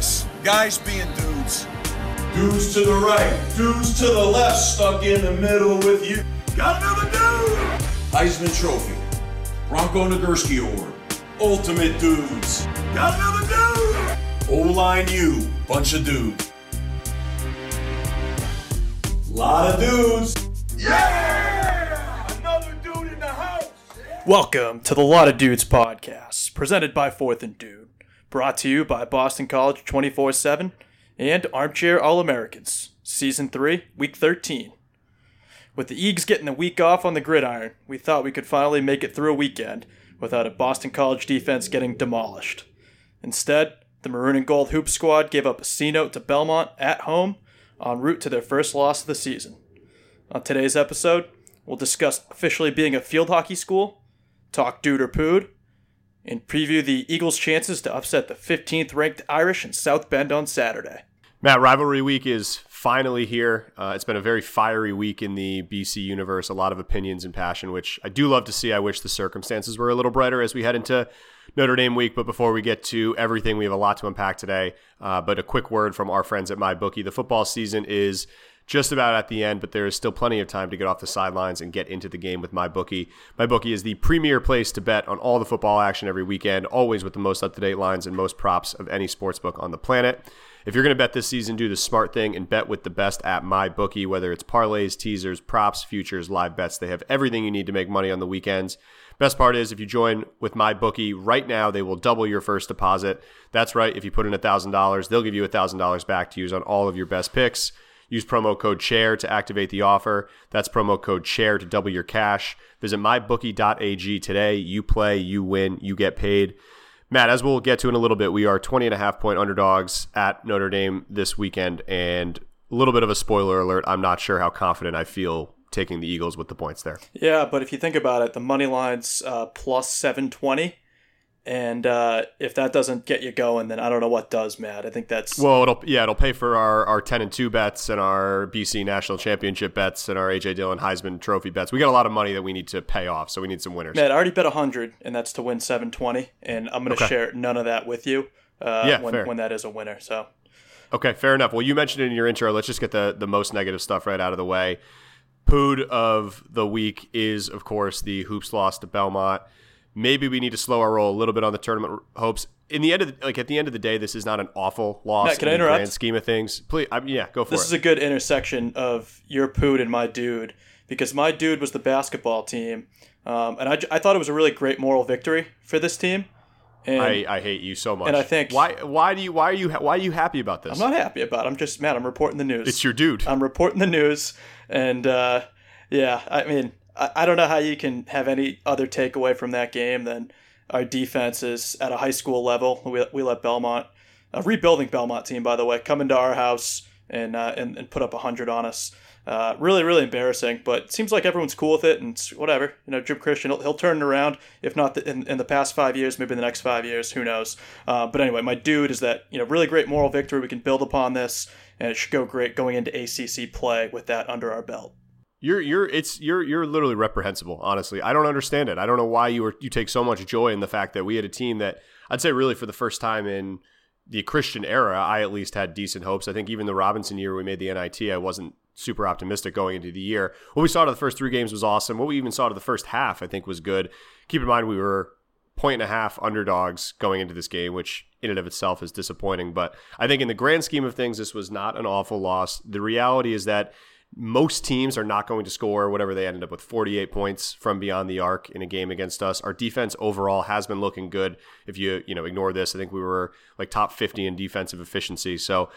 this? Guys being dudes. Dudes to the right, dudes to the left, stuck in the middle with you. Got another dude! Heisman Trophy, Bronco Nagurski Award, Ultimate Dudes. Got another dude! O-line U, bunch of dudes. Lot of dudes. Yeah! Another dude in the house! Welcome to the Lot of Dudes podcast, presented by Fourth and Dude, brought to you by Boston College 24 7 and Armchair All Americans, Season 3, Week 13. With the Eags getting a week off on the gridiron, we thought we could finally make it through a weekend without a Boston College defense getting demolished. Instead, the Maroon and Gold Hoop Squad gave up a C note to Belmont at home en route to their first loss of the season. On today's episode, we'll discuss officially being a field hockey school, talk dude or pood, and preview the Eagles' chances to upset the 15th ranked Irish in South Bend on Saturday. Matt, rivalry week is finally here. Uh, it's been a very fiery week in the BC universe. A lot of opinions and passion, which I do love to see. I wish the circumstances were a little brighter as we head into Notre Dame week. But before we get to everything, we have a lot to unpack today. Uh, but a quick word from our friends at MyBookie. The football season is just about at the end, but there is still plenty of time to get off the sidelines and get into the game with my bookie. My bookie is the premier place to bet on all the football action every weekend, always with the most up to date lines and most props of any sports book on the planet. If you're going to bet this season, do the smart thing and bet with the best at MyBookie, whether it's parlays, teasers, props, futures, live bets. They have everything you need to make money on the weekends. Best part is if you join with MyBookie right now, they will double your first deposit. That's right. If you put in $1,000, they'll give you $1,000 back to use on all of your best picks. Use promo code CHAIR to activate the offer. That's promo code CHAIR to double your cash. Visit mybookie.ag today. You play, you win, you get paid. Matt, as we'll get to in a little bit, we are 20 and a half point underdogs at Notre Dame this weekend. And a little bit of a spoiler alert, I'm not sure how confident I feel taking the Eagles with the points there. Yeah, but if you think about it, the money line's uh, plus 720. And uh, if that doesn't get you going, then I don't know what does, Matt. I think that's well, it'll yeah, it'll pay for our, our ten and two bets and our BC national championship bets and our AJ Dillon Heisman Trophy bets. We got a lot of money that we need to pay off, so we need some winners. Matt, I already bet hundred, and that's to win seven twenty, and I'm going to Okay. share none of that with you. Uh, Yeah, when, fair. when that is a winner. So Okay, fair enough. Well, you mentioned it in your intro. Let's just get the the most negative stuff right out of the way. Pood of the week is, of course, the hoops loss to Belmont. Maybe we need to slow our roll a little bit on the tournament hopes. In the end of the, like at the end of the day, this is not an awful loss Matt, can I in the interrupt? grand scheme of things. Please, I, yeah, go for it. this is a good intersection of your pood and my dude because my dude was the basketball team, um, and I, I thought it was a really great moral victory for this team. And I, I hate you so much. and I think- why why do you why are you why are you happy about this? I'm not happy about. it. I'm just Matt. I'm reporting the news. it's your dude. I'm reporting the news, and uh, yeah, I mean, I, don't know how you can have any other takeaway from that game than our defense is at a high school level. We, we let Belmont, a rebuilding Belmont team, by the way, come into our house and uh, and, and put up hundred on us. Uh, really, really embarrassing, but it seems like everyone's cool with it, and whatever. You know, Jim Christian, he'll, he'll turn it around. If not the, in, in the past five years, maybe in the next five years, who knows? Uh, but anyway, my dude is that you know really great moral victory. We can build upon this, and it should go great going into ACC play with that under our belt. You're you're it's you're you're literally reprehensible. Honestly, I don't understand it. I don't know why you were you take so much joy in the fact that we had a team that I'd say really for the first time in the Christian era, I at least had decent hopes. I think even the Robinson year we made the NIT, I wasn't super optimistic going into the year. What we saw to the first three games was awesome. What we even saw to the first half, I think, was good. Keep in mind we were point and a half underdogs going into this game, which in and of itself is disappointing. But I think in the grand scheme of things, this was not an awful loss. The reality is that most teams are not going to score whatever they ended up with 48 points from beyond the arc in a game against us. Our defense overall has been looking good. If you, you know, ignore this, I think we were like top 50 in defensive efficiency. So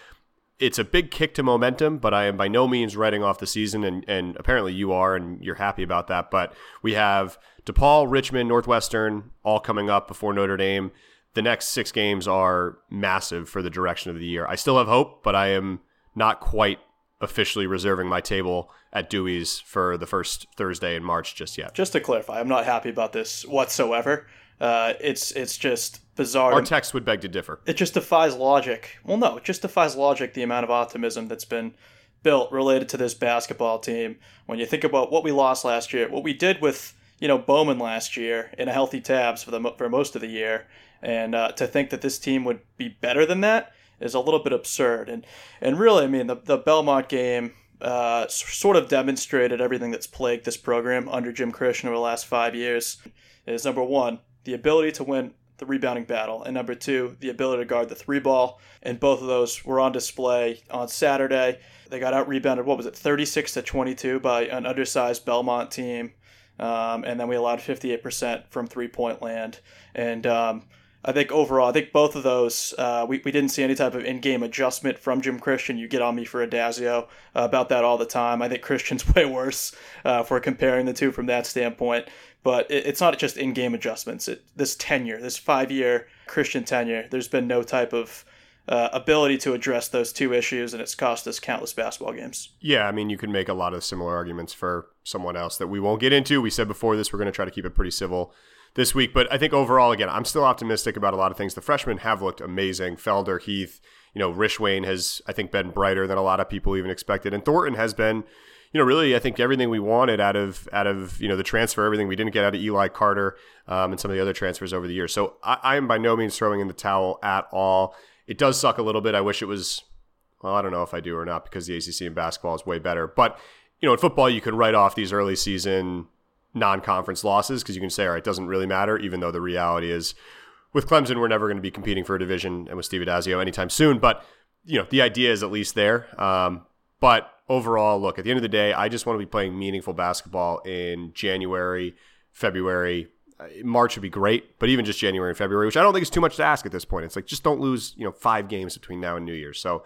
it's a big kick to momentum, but I am by no means writing off the season, and, and apparently you are, and you're happy about that. But we have DePaul, Richmond, Northwestern all coming up before Notre Dame. the next six games are massive for the direction of the year. I still have hope, but I am not quite officially reserving my table at Dewey's for the first Thursday in March just yet. Just to clarify, I'm not happy about this whatsoever. Uh, it's it's just bizarre. Our text would beg to differ. It just defies logic. Well, no, it just defies logic. The amount of optimism that's been built related to this basketball team. When you think about what we lost last year, what we did with you know Bowman last year in a healthy Tabbs for the for most of the year, and uh, to think that this team would be better than that is a little bit absurd. And and really, I mean, the the Belmont game uh, sort of demonstrated everything that's plagued this program under Jim Christian over the last five years. Is number one the ability to win the rebounding battle, and number two, the ability to guard the three ball. And both of those were on display on Saturday. They got out rebounded, what was it, 36 to 22 by an undersized Belmont team. Um, and then we allowed 58% from three point land. And um, I think overall, I think both of those, uh, we, we didn't see any type of in game adjustment from Jim Christian. You get on me for Addazio uh, about that all the time. I think Christian's way worse uh, for comparing the two from that standpoint. But it, it's not just in game adjustments. It, this tenure, this five year Christian tenure, there's been no type of uh, ability to address those two issues, and it's cost us countless basketball games. Yeah, I mean, you can make a lot of similar arguments for someone else that we won't get into. We said before this, we're going to try to keep it pretty civil this week. But I think overall, again, I'm still optimistic about a lot of things. The freshmen have looked amazing. Felder, Heath, you know, Rishwain has, I think, been brighter than a lot of people even expected. And Thornton has been, you know, really, I think everything we wanted out of out of you know the transfer, everything we didn't get out of Eli Carter um, and some of the other transfers over the years. So I, I am by no means throwing in the towel at all. It does suck a little bit. I wish it was. Well, I don't know if I do or not because the ACC in basketball is way better. But you know, in football, you can write off these early season non-conference losses because you can say, all right, it doesn't really matter, even though the reality is with Clemson, we're never going to be competing for a division and with Steve Addazio anytime soon. But you know, the idea is at least there. Um, but overall, look, at the end of the day, I just want to be playing meaningful basketball in January, February. Uh, March would be great, but even just January and February, which I don't think is too much to ask at this point. It's like just don't lose, you know, five games between now and New Year's. So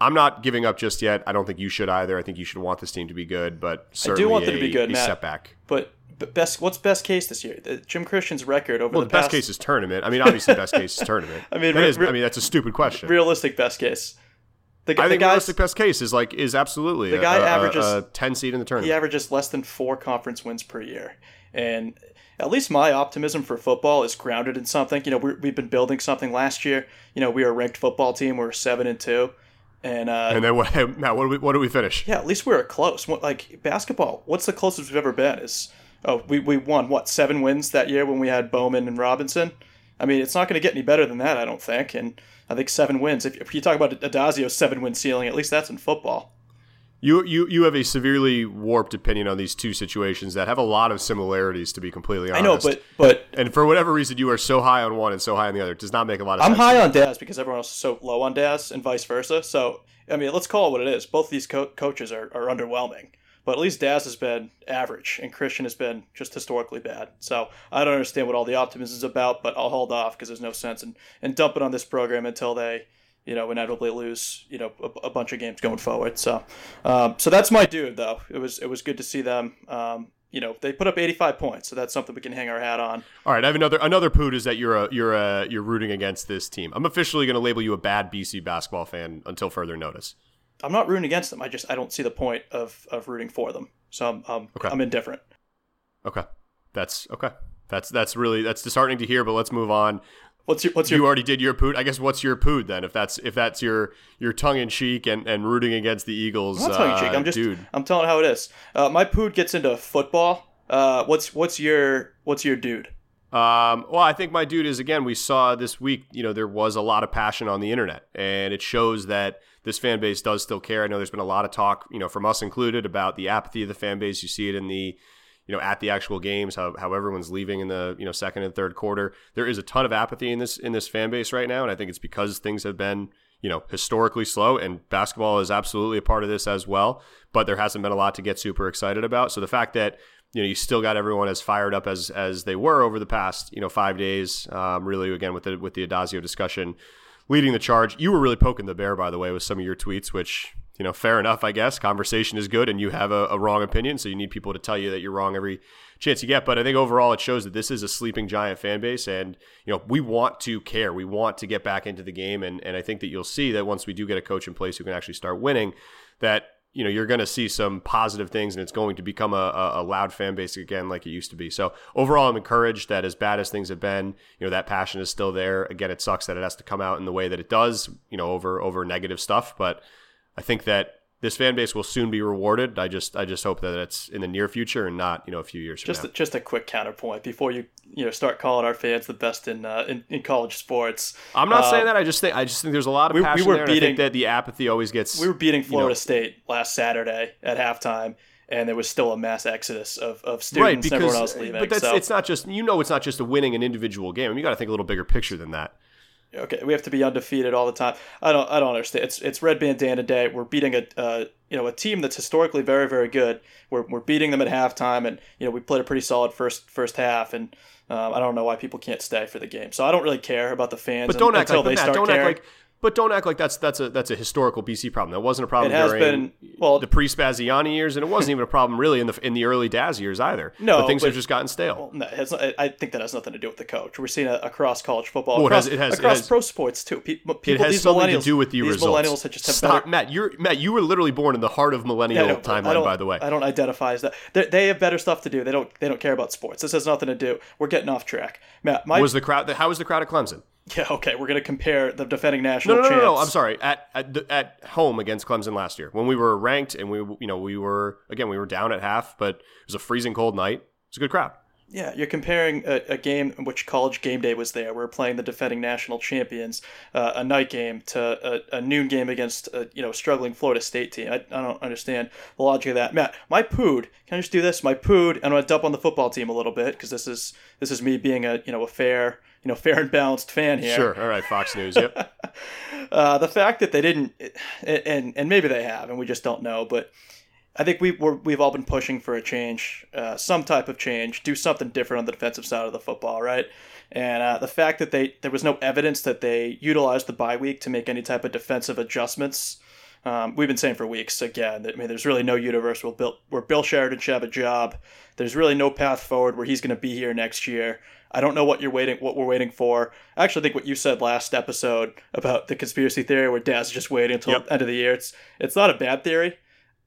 I'm not giving up just yet. I don't think you should either. I think you should want this team to be good, but certainly I do want them to be good. Matt, setback, but but best what's best case this year? The Jim Christian's record over well, the, the best case is tournament. I mean, obviously, best case is tournament. I mean, re- is, I mean that's a stupid question. Realistic best case. The, I the think realistic best case is like is absolutely the guy a, averages a, a ten seed in the tournament. He averages less than four conference wins per year, and at least my optimism for football is grounded in something. You know, we have been building something last year. You know, we were a ranked football team. We are seven and two. And uh, and then what? Now what do we what do we finish? Yeah, at least we were close. What, like basketball, what's the closest we've ever been? Is oh we, we won what seven wins that year when we had Bowman and Robinson. I mean, it's not going to get any better than that, I don't think. And I think seven wins. If, if you talk about Addazio's seven win ceiling, at least that's in football. You, you you have a severely warped opinion on these two situations that have a lot of similarities, to be completely honest. I know, but but and for whatever reason, you are so high on one and so high on the other. It does not make a lot of I'm sense. I'm high on Daz because everyone else is so low on Daz, and vice versa. So I mean, let's call it what it is. Both these co- coaches are, are underwhelming, but at least Daz has been average, and Christian has been just historically bad. So I don't understand what all the optimism is about, but I'll hold off because there's no sense in, in dumping on this program until they you know, inevitably lose, you know, a, a bunch of games going forward. So, um, so that's my dude, though. It was it was good to see them. Um, you know, they put up 85 points, so that's something we can hang our hat on. All right, I have another another poot is that you're a you're a you're rooting against this team. I'm officially going to label you a bad BC basketball fan until further notice. I'm not rooting against them. I just I don't see the point of of rooting for them. So I'm um, okay. I'm indifferent. Okay, that's okay. That's that's really that's disheartening to hear. But let's move on. What's your what's your You already did your poot. I guess what's your poot then? If that's if that's your your tongue in cheek and, and rooting against the Eagles. I'm not tongue in cheek. I'm uh, just dude. I'm telling how it is. Uh, my poot gets into football. Uh, what's what's your what's your dude? Um, well, I think my dude is again. We saw this week. You know, there was a lot of passion on the internet, and it shows that this fan base does still care. I know there's been a lot of talk, you know, from us included, about the apathy of the fan base. You see it in the you know, at the actual games, how, how everyone's leaving in the, you know, second and third quarter. There is a ton of apathy in this in this fan base right now. And I think it's because things have been, you know, historically slow and basketball is absolutely a part of this as well. But there hasn't been a lot to get super excited about. So the fact that you know you still got everyone as fired up as as they were over the past you know five days. Um, really, again with the with the Addazio discussion leading the charge. You were really poking the bear, by the way, with some of your tweets, which you know, fair enough, I guess. Conversation is good, and you have a, a, wrong opinion, so you need people to tell you that you're wrong every chance you get. But I think overall, it shows that this is a sleeping giant fan base, and you know, we want to care, we want to get back into the game, and and I think that you'll see that once we do get a coach in place who can actually start winning, that you know you're going to see some positive things and it's going to become a, a, loud fan base again like it used to be so overall i'm encouraged that as bad as things have been you know that passion is still there again it sucks that it has to come out in the way that it does you know over over negative stuff but i think that this fan base will soon be rewarded. I just I just hope that it's in the near future and not you know a few years just from now. just a quick counterpoint before you you know start calling our fans the best in uh, in, in, college sports. I'm not saying um, that. I just think I just think there's a lot of we, passion we were there. Beating, I think that the apathy always gets. We were beating Florida you know, State last Saturday at halftime. And there was still a mass exodus of, of students right, because, and everyone else leaving. But that's, so. it's not just you know it's not just a winning an individual game. I mean, you got to think a little bigger picture than that. Okay, we have to be undefeated all the time. I don't. I don't understand. It's it's red bandana day. We're beating a uh, you know a team that's historically very very good. We're, we're beating them at halftime, and you know we played a pretty solid first first half. And um, I don't know why people can't stay for the game. So I don't really care about the fans. But don't act like they Matt, start don't caring. act like but don't act like that's that's a that's a historical BC problem. That wasn't a problem. It has been well the pre Spaziani years, and it wasn't even a problem really in the in the early Daz years either. No, but things but, have just gotten stale. Well, no, I think that has nothing to do with the coach. We're seeing it across college football, well, across, it has, it has, across it has, pro sports too. People, it has something to do with the these results. millennials just have Stop, better... Matt. You're Matt. You were literally born in the heart of millennial yeah, timeline. By the way, I don't identify as that. They, they, have better stuff to do. They don't. They don't care about sports. This has nothing to do. We're getting off track. Matt, my, was the crowd? How was the crowd at Clemson? Yeah, okay. We're going to compare the defending national no, no, no, no, no, I'm sorry. At, at at home against Clemson last year, when we were ranked and we you know we were again we were down at half, but it was a freezing cold night. It was a good crowd. Yeah, you're comparing a, a game in which College Game Day was there. We are playing the defending national champions, uh, a night game to a, a noon game against a you know struggling Florida State team. I, I don't understand the logic of that. Matt, my pood. Can I just do this? My pood. I'm gonna dump on the football team a little bit because this is this is me being a you know a fair you know fair and balanced fan here. Sure. All right. Fox News. Yep. uh, the fact that they didn't, and and maybe they have, and we just don't know, but I think we we we've all been pushing for a change, uh, some type of change, do something different on the defensive side of the football, right? And uh, the fact that they there was no evidence that they utilized the bye week to make any type of defensive adjustments. Um, we've been saying for weeks again that I mean, there's really no universe where Bill, where Bill Sheridan should have a job. There's really no path forward where he's going to be here next year. I don't know what you're waiting, what we're waiting for. I actually think what you said last episode about the conspiracy theory, where Daz is just waiting until yep. the end of the year. It's it's not a bad theory.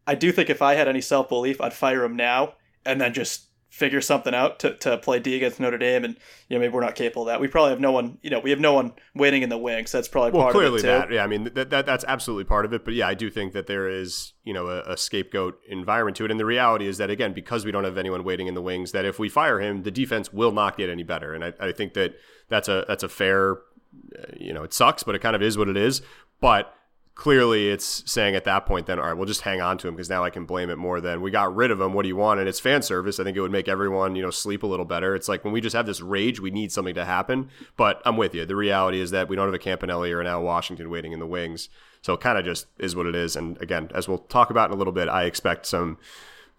I do think if I had any self belief, I'd fire him now and then just figure something out to, to play D against Notre Dame, and you know maybe we're not capable of that. We probably have no one, you know, we have no one waiting in the wings. That's probably well, part clearly of it too. that. Yeah, I mean that, that that's absolutely part of it. But yeah, I do think that there is you know a, a, scapegoat environment to it, and the reality is that again, because we don't have anyone waiting in the wings, that if we fire him, the defense will not get any better. And I, I think that that's a that's a fair, uh, you know, it sucks, but it kind of is what it is. But clearly it's saying at that point then all right we'll just hang on to him because now i can blame it more than we got rid of him. What do you want? And it's fan service. I think it would make everyone you know sleep a little better. It's like when we just have this rage we need something to happen. But i'm with you. The reality is that we don't have a Campanile or an al washington waiting in the wings. So it kind of just is what it is. And again as we'll talk about in a little bit i expect some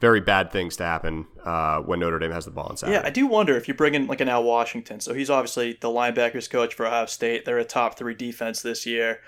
very bad things to happen uh, when Notre Dame has the ball in Saturday. Yeah, I do wonder if you bring in like an Al Washington. So he's obviously the linebackers coach for Ohio State. They're a top three defense this year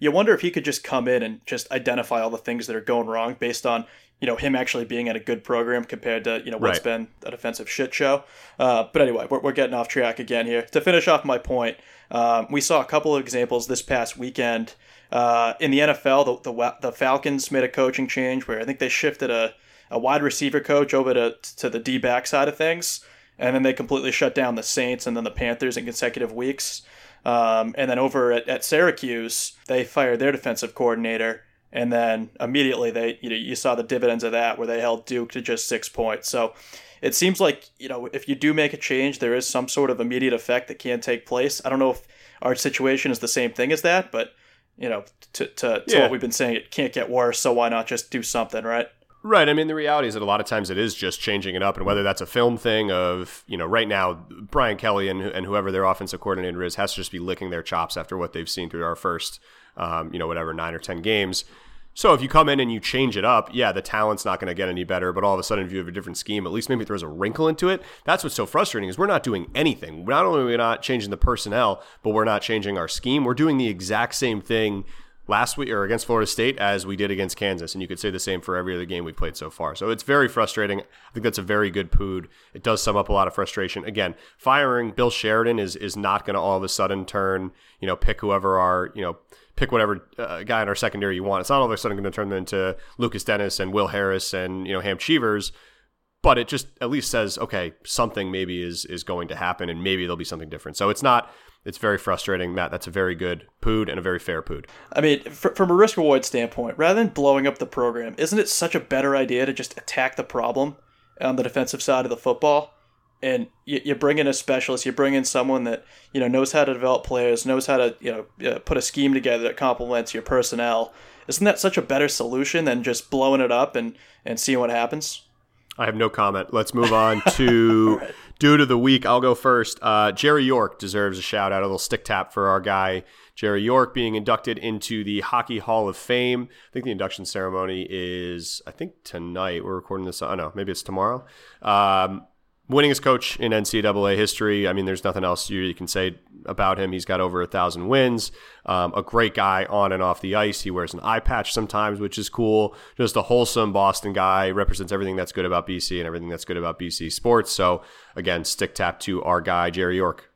you wonder if he could just come in and just identify all the things that are going wrong based on you know him actually being at a good program compared to you know what's right. been a defensive shit show. Uh, but anyway, we're, we're getting off track again here. To finish off my point, um, we saw a couple of examples this past weekend uh, in the NFL. The, the, the Falcons made a coaching change where I think they shifted a, a wide receiver coach over to to the D back side of things, and then they completely shut down the Saints and then the Panthers in consecutive weeks. Um, and then over at, at Syracuse, they fired their defensive coordinator. And then immediately they, you know, you saw the dividends of that where they held Duke to just six points. So it seems like, you know, if you do make a change, there is some sort of immediate effect that can take place. I don't know if our situation is the same thing as that, but, you know, to, to, to yeah. what we've been saying, it can't get worse. So why not just do something, right? Right. I mean, the reality is that a lot of times it is just changing it up, and whether that's a film thing of you know right now Brian Kelly and and whoever their offensive coordinator is has to just be licking their chops after what they've seen through our first um, you know whatever nine or ten games. So if you come in and you change it up, yeah, the talent's not going to get any better. But all of a sudden, if you have a different scheme, at least maybe throws a wrinkle into it. That's what's so frustrating is we're not doing anything. Not only are we not changing the personnel, but we're not changing our scheme. We're doing the exact same thing last week or against Florida State as we did against Kansas, and you could say the same for every other game we've played so far. So it's very frustrating. I think that's a very good pood. It does sum up a lot of frustration. Again, firing Bill Sheridan is is not going to all of a sudden turn you know pick whoever our you know pick whatever uh, guy in our secondary you want. It's not all of a sudden going to turn them into Lucas Dennis and Will Harris and you know Hamp Cheevers but it just at least says okay something maybe is is going to happen and maybe there'll be something different so it's not it's very frustrating matt. That's a very good pood and a very fair pood. I mean from a risk reward standpoint rather than blowing up the program isn't it such a better idea to just attack the problem on the defensive side of the football? And you, you bring in a specialist you bring in someone that you know knows how to develop players knows how to you know put a scheme together that complements your personnel. Isn't that such a better solution than just blowing it up and and seeing what happens? I have no comment. Let's move on to right. Dude of the week. I'll go first. Uh, Jerry York deserves a shout out, a little stick tap for our guy Jerry York being inducted into the Hockey Hall of Fame. I think the induction ceremony is, I think tonight. We're recording this. I don't know, maybe it's tomorrow. Um, winningest coach in NCAA history. I mean, there's nothing else you, can say about him. He's got over a thousand wins. Um, a great guy on and off the ice. He wears an eye patch sometimes, which is cool. Just a wholesome Boston guy. Represents everything that's good about BC and everything that's good about BC sports. So again, stick tap to our guy Jerry York.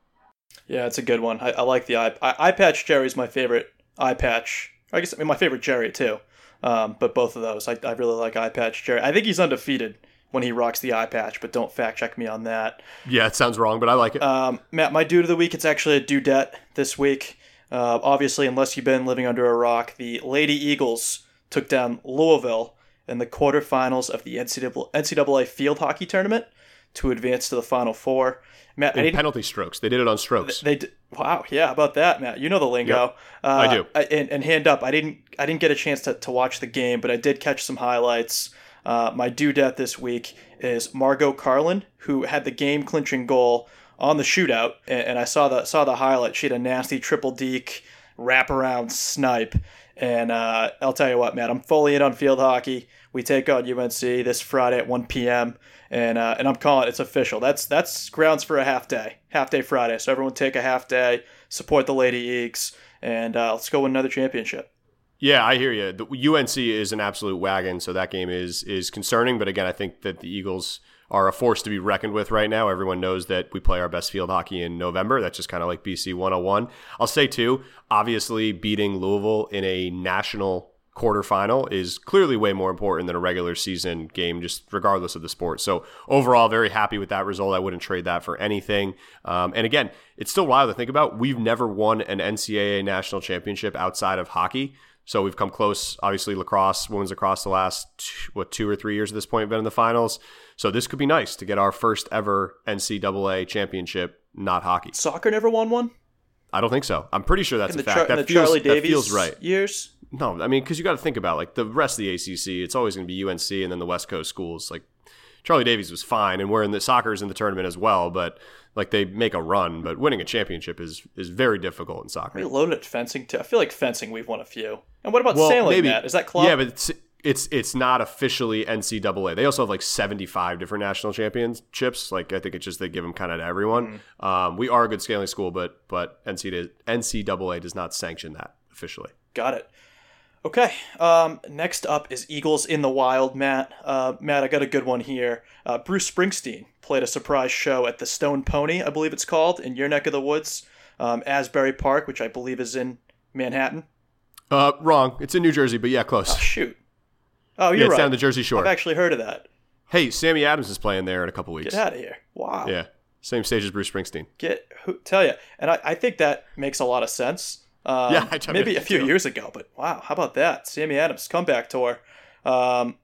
Yeah, it's a good one. I, I like the eye, eye, eye patch. Jerry's my favorite eye patch. I guess I mean my favorite Jerry too. Um, but both of those, I, I really like eye patch Jerry. I think he's undefeated when he rocks the eye patch, but don't fact check me on that. Yeah, it sounds wrong, but I like it. Um, Matt, my dude of the week, it's actually a dudette this week. Uh, obviously, unless you've been living under a rock, the Lady Eagles took down Louisville in the quarterfinals of the NCAA, NCAA field hockey tournament to advance to the Final Four. Matt, in penalty strokes. They did it on strokes. They, they wow, yeah, about that, Matt. You know the lingo. Yep, uh, I do. and, and hand up, I didn't I didn't get a chance to, to watch the game, but I did catch some highlights. Uh, my dudette this week is Margot Carlin, who had the game clinching goal on the shootout, and, I saw the saw the highlight. She had a nasty triple deke wraparound snipe, and uh, I'll tell you what, man, I'm fully in on field hockey. We take on UNC this Friday at 1 p.m. and uh, and I'm calling it. It's official. That's that's grounds for a half day, half day Friday. So everyone take a half day, support the Lady Eagles, and uh, let's go win another championship. Yeah, I hear you. The UNC is an absolute wagon, so that game is is concerning. But again, I think that the Eagles are a force to be reckoned with right now. Everyone knows that we play our best field hockey in November. That's just kind of like BC 101. I'll say too, obviously beating Louisville in a national quarterfinal is clearly way more important than a regular season game, just regardless of the sport. So overall, very happy with that result. I wouldn't trade that for anything. Um, and again, it's still wild to think about. We've never won an NCAA national championship outside of hockey. So we've come close. Obviously, lacrosse, women's lacrosse, the last two, what two or three years at this point, been in the finals. So this could be nice to get our first ever NCAA championship, not hockey. Soccer never won one. I don't think so. I'm pretty sure that's in a fact. Char- that, feels, Charlie Davies that feels right. Years. No, I mean because you got to think about like the rest of the ACC. It's always going to be UNC and then the West Coast schools. Like Charlie Davies was fine, and we're in the soccer's in the tournament as well. But like they make a run, but winning a championship is is very difficult in soccer. We loaded at fencing too. I feel like fencing we've won a few. And what about well, sailing? Maybe, Matt? Is that club? Yeah, but it's, it's it's not officially NCAA. They also have like seventy five different national championships. Like I think it's just they give them kind of to everyone. Mm. Um, we are a good sailing school, but but NCAA does not sanction that officially. Got it. Okay. Um, next up is Eagles in the Wild. Matt, uh, Matt, I got a good one here. Uh, Bruce Springsteen played a surprise show at the Stone Pony, I believe it's called, in your neck of the woods, um, Asbury Park, which I believe is in Manhattan. Uh, wrong. It's in New Jersey, but yeah, close. Oh, shoot. Oh, you're yeah, it's right. down the Jersey Shore. I've actually heard of that. Hey, Sammy Adams is playing there in a couple weeks. Get out of here! Wow. Yeah, same stage as Bruce Springsteen. Get who, tell you, and I, I think that makes a lot of sense. Um, yeah, maybe a few too. years ago, but wow, how about that? Sammy Adams comeback tour. Um,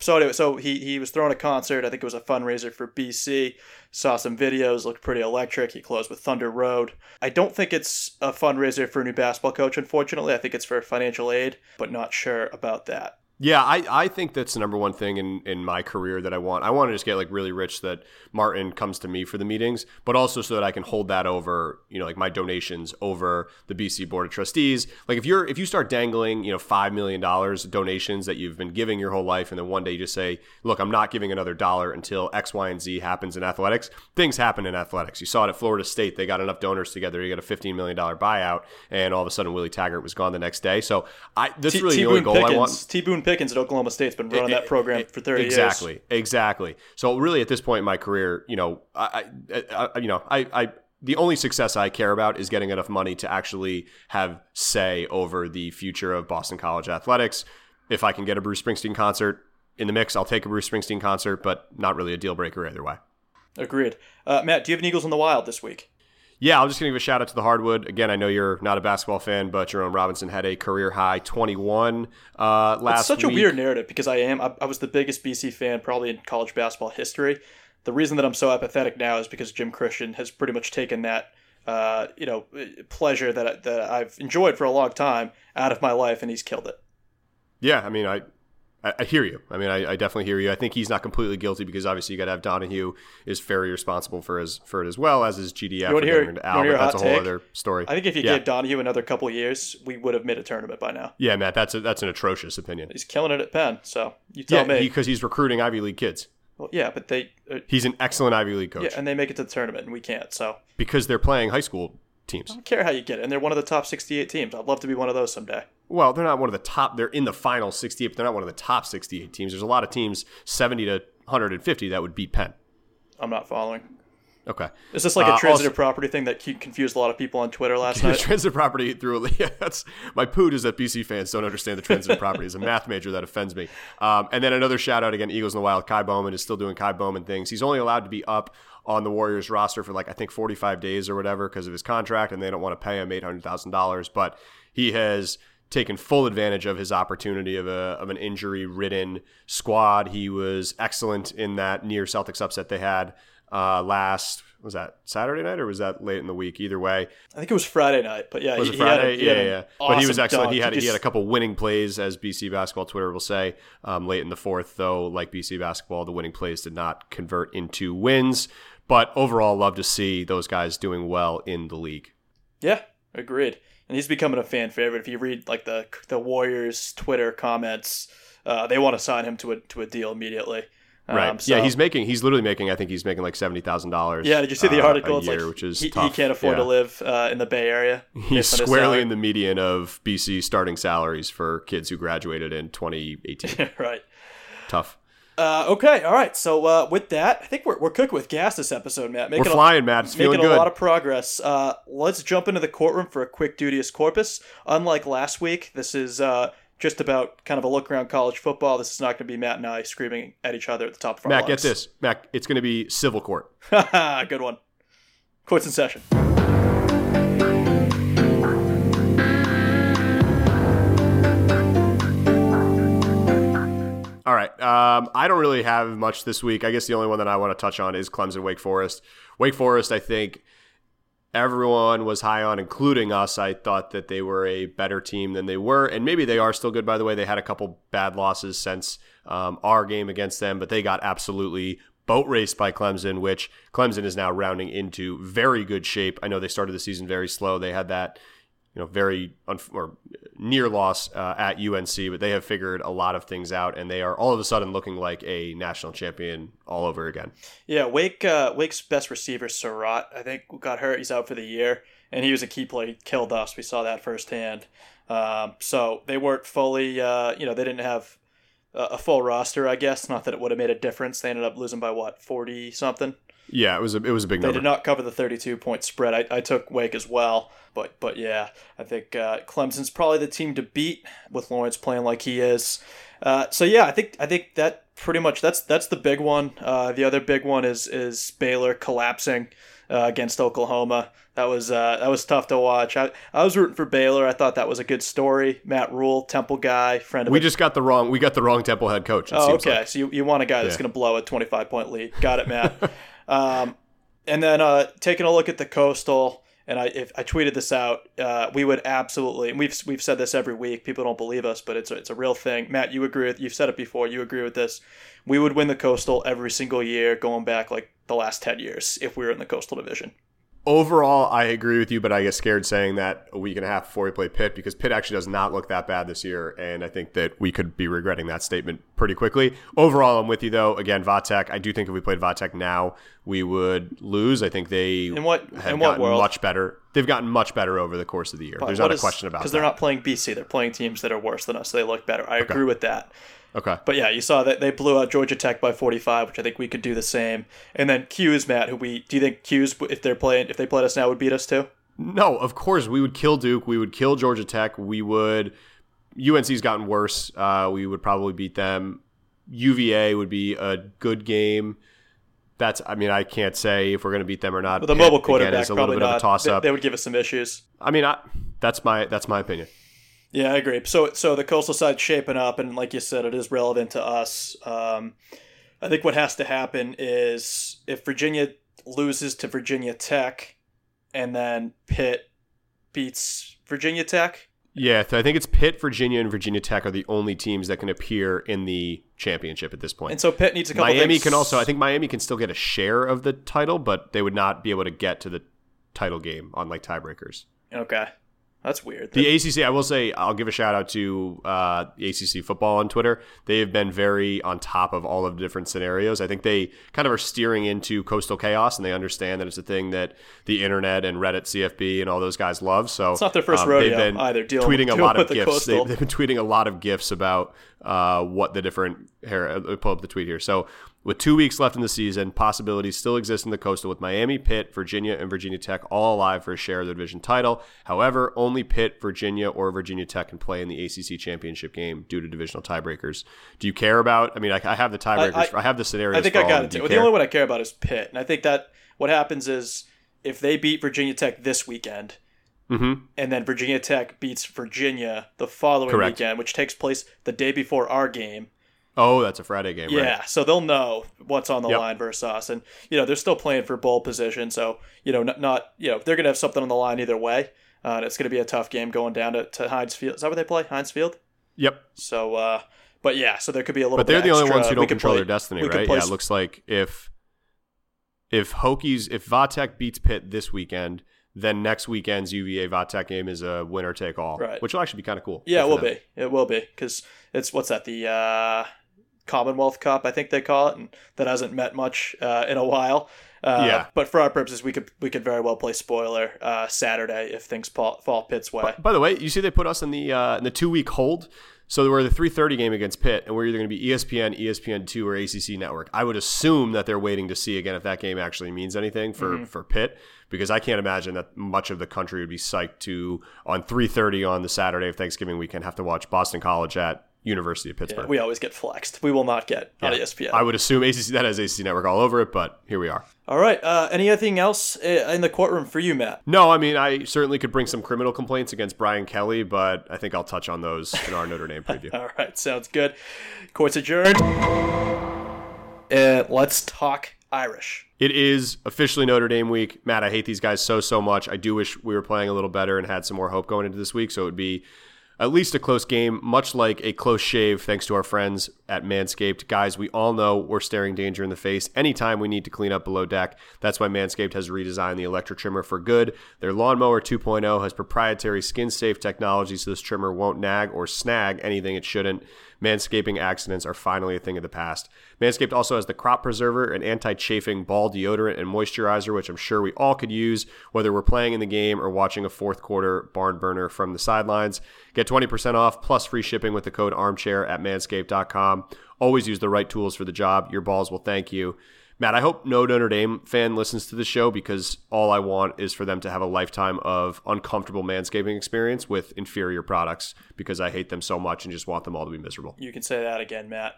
so anyway, so he he was throwing a concert. I think it was a fundraiser for BC. Saw some videos, looked pretty electric. He closed with Thunder Road. I don't think it's a fundraiser for a new basketball coach. Unfortunately, I think it's for financial aid, but not sure about that. Yeah, I, I think that's the number one thing in, in my career that I want. I want to just get like really rich that Martin comes to me for the meetings, but also so that I can hold that over, you know, like my donations over the BC Board of Trustees. Like if you're if you start dangling, you know, five million dollars donations that you've been giving your whole life, and then one day you just say, look, I'm not giving another dollar until X, Y, and Z happens in athletics. Things happen in athletics. You saw it at Florida State. They got enough donors together. You got a $15 million buyout, and all of a sudden Willie Taggart was gone the next day. So I this is really T- the only goal Pickens, I want. T. Boone Pickens at Oklahoma State's been running that program for 30 exactly, years. Exactly, exactly. So really, at this point in my career, you know, I, I, I you know, I, I, the only success I care about is getting enough money to actually have say over the future of Boston College athletics. If I can get a Bruce Springsteen concert in the mix, I'll take a Bruce Springsteen concert, but not really a deal breaker either way. Agreed. Uh, Matt, do you have an Eagles in the Wild this week? Yeah, I'm just going to give a shout out to the hardwood. Again, I know you're not a basketball fan, but Jerome Robinson had a career high 21 uh, last year. It's such week. a weird narrative because I am. I, I was the biggest BC fan probably in college basketball history. The reason that I'm so apathetic now is because Jim Christian has pretty much taken that, uh, you know, pleasure that that I've enjoyed for a long time out of my life, and he's killed it. Yeah, I mean, I I, I hear you. I mean, I, I, definitely hear you. I think he's not completely guilty because obviously you got to have Donahue is very responsible for his for it as well as his GDF. You want to hear, Al, hear a that's a whole take? other story. I think if you yeah. gave Donahue another couple years, we would have made a tournament by now. Yeah, Matt, that's a, that's an atrocious opinion. He's killing it at Penn, so you tell yeah, me. because he's recruiting Ivy League kids. well, yeah, but they, uh, He's an excellent Ivy League coach yeah, and they make it to the tournament, and we can't. So because they're playing high school teams. I don't care how you get it, and they're one of the top 68 teams. I'd love to be one of those someday. Well, they're not one of the top. They're in the final 68, but they're not one of the top 68 teams. There's a lot of teams 70 to 150 that would beat Penn. I'm not following. Okay. Is this like a Uh, transitive also- property thing that confused a lot of people on Twitter last night? transitive property through yeah, that's my poot is that BC fans don't understand the transitive property. It's a math major that offends me. Um, and then another shout out again, Eagles in the Wild. Ky Bowman is still doing Ky Bowman things. He's only allowed to be up on the Warriors roster for like I think 45 days or whatever because of his contract, and they don't want to pay him eight hundred thousand dollars. But he has taken full advantage of his opportunity of a of an injury ridden squad. He was excellent in that near Celtics upset they had uh, last was that Saturday night or was that late in the week? Either way, I think it was Friday night, but yeah, was he, it he had a- Friday? he had yeah, yeah. But he was awesome excellent. He had he had a couple winning plays, as BC basketball Twitter will say. Um, late in the fourth, though, like BC basketball, the winning plays did not convert into wins. But overall, love to see those guys doing well in the league. Yeah, agreed. And he's becoming a fan favorite. If you read like the the Warriors Twitter comments, uh, they want to sign him to a to a deal immediately. Right? Um, so- yeah, he's making. He's literally making. I think he's making like seventy thousand dollars. Yeah, did you see the article? A It's year, like which is he, he can't afford Yeah. to live uh, in the Bay Area. He's squarely in the median of BC starting salaries for kids who graduated in 2018. right. Tough. Uh, okay, all right. So uh, with that, I think we're, we're cooking with gas this episode, Matt. We're Making a- flying, Matt. It's feeling making a lot of progress. Uh, let's jump into the courtroom for a quick duteous corpus. Unlike last week, this is uh, just about kind of a look around college football. This is not going to be Matt and I screaming at each other at the top of our Matt, get this. Matt, it's going to be civil court. Good one. Courts in session. Right. Um, I don't really have much this week. I guess the only one that I want to touch on is Clemson Wake Forest. Wake Forest, I think everyone was high on, including us. I thought that they were a better team than they were. And maybe they are still good, by the way. They had a couple bad losses since um, our game against them, but they got absolutely boat raced by Clemson, which Clemson is now rounding into very good shape. I know they started the season very slow. They had that you know, very unf- or near loss uh, at UNC, but they have figured a lot of things out, and they are all of a sudden looking like a national champion all over again. Yeah, Wake uh, Wake's best receiver, Surratt, I think got hurt. He's out for the year, and he was a key play. Killed us. We saw that firsthand. Um, so they weren't fully, uh, you know, they didn't have a full roster. I guess not that it would have made a difference. They ended up losing by what forty something. Yeah, it was a, it was a big They number. did not cover the 32 point spread. I, I took Wake as well, but but yeah, I think uh, Clemson's probably the team to beat with Lawrence playing like he is. Uh, so yeah, I think I think that pretty much that's that's the big one. Uh, the other big one is is Baylor collapsing uh, against Oklahoma. That was uh, that was tough to watch. I, I was rooting for Baylor. I thought that was a good story. Matt Rhule, Temple guy, friend of we just got the wrong we got the wrong Temple head coach. It Oh, okay. like. So you, you want a guy that's Yeah. going to blow a 25 point lead. Got it, Matt. um, and then uh, taking a look at the Coastal and I if I tweeted this out, uh, we would absolutely. And we've we've said this every week. People don't believe us, but it's a, it's a real thing. Matt, you agree with? You've said it before. You agree with this? We would win the Coastal every single year, going back like the last ten years, if we were in the Coastal Division. Overall, I agree with you, but I get scared saying that a week and a half before we play Pitt because Pitt actually does not look that bad this year, and I think that we could be regretting that statement pretty quickly. Overall, I'm with you though. Again, Vatek, I do think if we played Vatek now, we would lose. I think they in what have in what gotten world? much better. They've gotten much better over the course of the year. There's What not a is- question about because they're not playing BC. They're playing teams that are worse than us. They look better. I agree with that. Okay. But yeah, you saw that they blew out Georgia Tech by 45, which I think we could do the same. And then Q's Matt, who we do you think Q's if they're playing if they played us now would beat us too? No, of course we would kill Duke. We would kill Georgia Tech. We would. UNC's gotten worse. Uh, we would probably beat them. UVA would be a good game. That's. I mean, I can't say if we're going to beat them or not. With a Pitt, mobile again, quarterback, is a little bit not. of a toss They- up. They, would give us some issues. I mean, I, that's my that's my opinion. Yeah, I agree. So so the coastal side's shaping up, and like you said, it is relevant to us. Um, I think what has to happen is if Virginia loses to Virginia Tech, and then Pitt beats Virginia Tech. Yeah, I think it's Pitt, Virginia, and Virginia Tech are the only teams that can appear in the championship at this point. And so Pitt needs a couple. Miami things- can also. I think Miami can still get a share of the title, but they would not be able to get to the title game on like tiebreakers. Okay, that's weird. The ACC, I will say, I'll give a shout out to uh, ACC football on Twitter. They have been very on top of all of the different scenarios. I think they kind of are steering into coastal chaos, and they understand that it's a thing that the internet and Reddit, CFB, and all those guys love. So It's not their first um, rodeo they've been either, dealing- tweeting a dealing lot of with the gifs. they, they've been tweeting a lot of gifs about uh, what the different. Here, I'll pull up the tweet here. So with two weeks left in the season, possibilities still exist in the coastal with Miami, Pitt, Virginia, and Virginia Tech all alive for a share of the division title. However, only Pitt, Virginia, or Virginia Tech can play in the ACC championship game due to divisional tiebreakers. Do you care about? I mean, I, I have the tiebreakers. I, I- have the scenarios. I think I got it them. Do too. you The only one I care about is Pitt, and I think that what happens is if they beat Virginia Tech this weekend, Mhm. and then Virginia Tech beats Virginia the following Correct. weekend, which takes place the day before our game. Oh, that's a Friday game. Right? Yeah, Right? so they'll know what's on the Yep. line versus us, and you know they're still playing for bowl position, so you know not, not you know they're gonna have something on the line either way. Uh, and it's gonna be a tough game going down to, to Heinz Field. Is that where they play? Heinz Field. Yep. So, uh, but yeah, so there could be a little. Bit But they're the only extra. ones who We don't could control play- their destiny, right? Yeah, it looks like if if Hokies if Vatek beats Pitt this weekend, then next weekend's UVA Vatek game is a winner take all, Right. which will actually be kind of cool. Yeah, it will them. be. It will be because it's what's that the uh, Commonwealth Cup, I think they call it, and that hasn't met much uh, in a while. Uh, Yeah. But for our purposes, we could we could very well play spoiler uh, Saturday if things fall, fall Pitt's way. By the way, you see they put us in the uh, in the two week hold. So we're the 3:30 game against Pitt, and we're either going to be ESPN, ESPN two, or ACC Network. I would assume that they're waiting to see again if that game actually means anything for Mm-hmm. for Pitt, because I can't imagine that much of the country would be psyched to on 3:30 on the Saturday of Thanksgiving weekend have to watch Boston College at University of Pittsburgh. we always get flexed. We will not get on Yeah. ESPN. I would assume ACC that has ACC Network all over it, but here we are. All right. Uh, anything else uh, in the courtroom for you, Matt? No, I mean I certainly could bring some criminal complaints against Brian Kelly, but I think I'll touch on those in our Notre Dame preview. All right. Sounds good. Court's adjourned. Uh, let's talk Irish. It is officially Notre Dame week. Matt, I hate these guys so, so much. I do wish we were playing a little better and had some more hope going into this week. So it would be at least a close game, much like a close shave, thanks to our friends at Manscaped. Guys, we all know we're staring danger in the face anytime we need to clean up below deck. That's why Manscaped has redesigned the electric trimmer for good. Their Lawnmower 2.0 has proprietary skin safe technology, so this trimmer won't nag or snag anything it shouldn't. Manscaping accidents are finally a thing of the past. Manscaped also has the Crop Preserver, an anti chafing ball deodorant and moisturizer, which I'm sure we all could use, whether we're playing in the game or watching a fourth quarter barn burner from the sidelines. Get 20% off plus free shipping with the code armchair at manscaped.com. Always use the right tools for the job. Your balls will thank you. Matt, I hope no Notre Dame fan listens to the show because all I want is for them to have a lifetime of uncomfortable manscaping experience with inferior products because I hate them so much and just want them all to be miserable. You can say that again, Matt.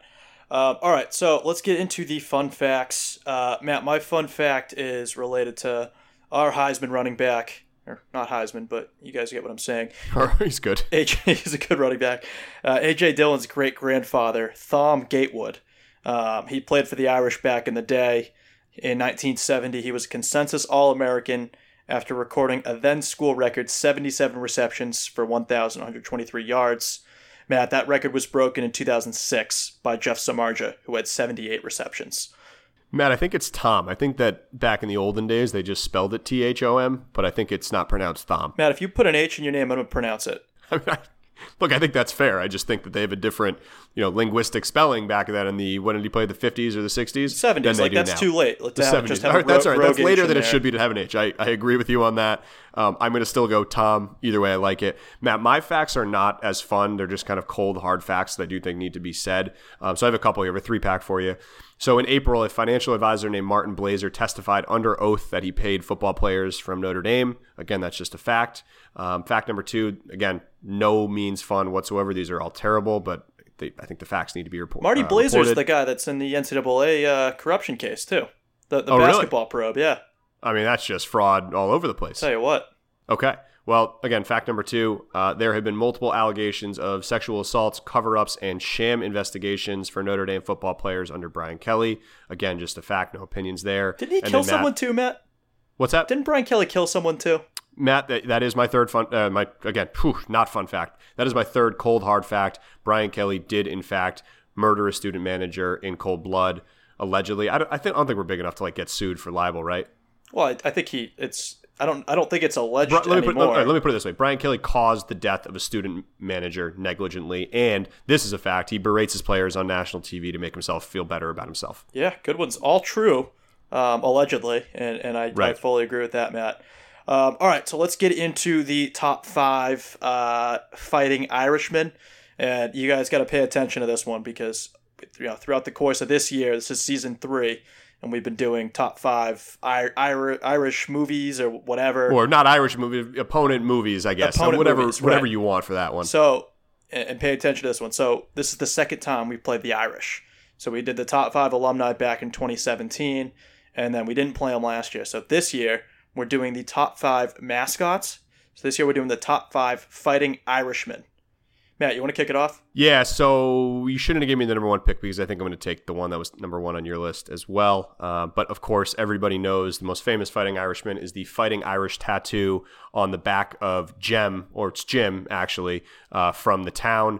Um, all right, so let's get into the fun facts. Uh, Matt, my fun fact is related to our Heisman running back, or not Heisman, but you guys get what I'm saying. He's good. AJ is a good running back. Uh, AJ Dillon's great grandfather, Thom Gatewood. Um, he played for the Irish back in the day. In 1970, he was a consensus All American after recording a then school record 77 receptions for 1,123 yards. Matt, that record was broken in 2006 by Jeff Samardzija, who had 78 receptions. Matt, I think it's Tom. I think that back in the olden days they just spelled it T H O M, but I think it's not pronounced Thom. Matt, if you put an H in your name, I'm going to pronounce it. I mean, I, look, I think that's fair. I just think that they have a different, you know, linguistic spelling back then in the when did he play the 50s or the 60s? 70s. Like that's now. too late. Let's the 70s. Just All right, that's all right. That's later than there. it should be to have an H. I, I agree with you on that. Um, I'm going to still go Tom. Either way, I like it. Matt, my facts are not as fun. They're just kind of cold, hard facts that I do think need to be said. Um, so I have a couple here, a three pack for you. So in April, a financial advisor named Martin Blazer testified under oath that he paid football players from Notre Dame. Again, that's just a fact. Um, fact number two, again, no means fun whatsoever. These are all terrible, but they, I think the facts need to be report, Marty uh, Blazer's reported. the guy that's in the NCAA uh, corruption case too. The the Oh, really? basketball probe, yeah. I mean, that's just fraud all over the place. Tell you what. Okay. Well, again, fact number two uh, there have been multiple allegations of sexual assaults, cover ups, and sham investigations for Notre Dame football players under Brian Kelly. Again, just a fact, no opinions there. Didn't he And kill Matt- someone too, Matt? What's that? Didn't Brian Kelly kill someone too? Matt, that, that is my third fun. Uh, my again, whew, not fun fact. That is my third cold hard fact. Brian Kelly did in fact murder a student manager in cold blood, allegedly. I don't, I think I don't think we're big enough to like get sued for libel, right? Well, I, I think he. It's. I don't. I don't think it's alleged let me put anymore. let, let me put it this way: Brian Kelly caused the death of a student manager negligently, and this is a fact. He berates his players on national TV to make himself feel better about himself. Yeah, good ones. All true, um, allegedly, and and I, I fully agree with that, Matt. Um, all right, so let's get into the top five uh, fighting Irishmen, and you guys got to pay attention to this one because you know throughout the course of this year, this is season three, and we've been doing top five I- Ir- Irish movies or whatever. Or not Irish movie, opponent movies, I guess. Opponent whatever, movies, whatever right. you want for that one. So, and and pay attention to this one. So, this is the second time we played the Irish. So, we did the top five alumni back in 2017, and then we didn't play them last year. So, this year, we're doing the top five mascots. So, this year, we're doing the top five fighting Irishmen. Matt, you want to kick it off? Yeah, so you shouldn't have given me the number one pick because I think I'm going to take the one that was number one on your list as well. Uh, but of course, everybody knows the most famous fighting Irishman is the Fighting Irish tattoo on the back of Jem, or it's Jim actually, uh, from the town.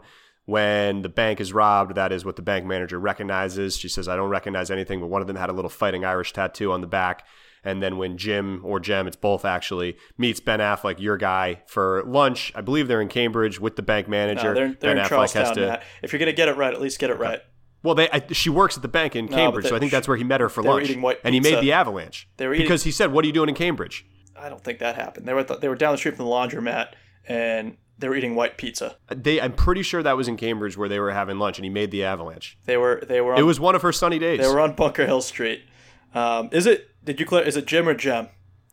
When the bank is robbed, that is what the bank manager recognizes. She says, I don't recognize anything, but one of them had a little Fighting Irish tattoo on the back. And then when Jim or Jem, it's both actually, meets Ben Affleck, your guy, for lunch, I believe they're in Cambridge with the bank manager. No, they're, they're ben in Affleck Charlestown, has to. Matt. If you're going to get it right, at least get it right. Well, they I, she works at the bank in but Cambridge, so I think that's where he met her for lunch. and he made the avalanche eating- because he said, "What are you doing in Cambridge?" I don't think that happened. They were, the, they were down the street from the laundromat, and they were eating white pizza. They, I'm pretty sure that was in Cambridge where they were having lunch, and he made the avalanche. They were they were on, It was one of her sunny days. they were on Bunker Hill Street. Um, is it? Did you clear? Is it Jim or Jem?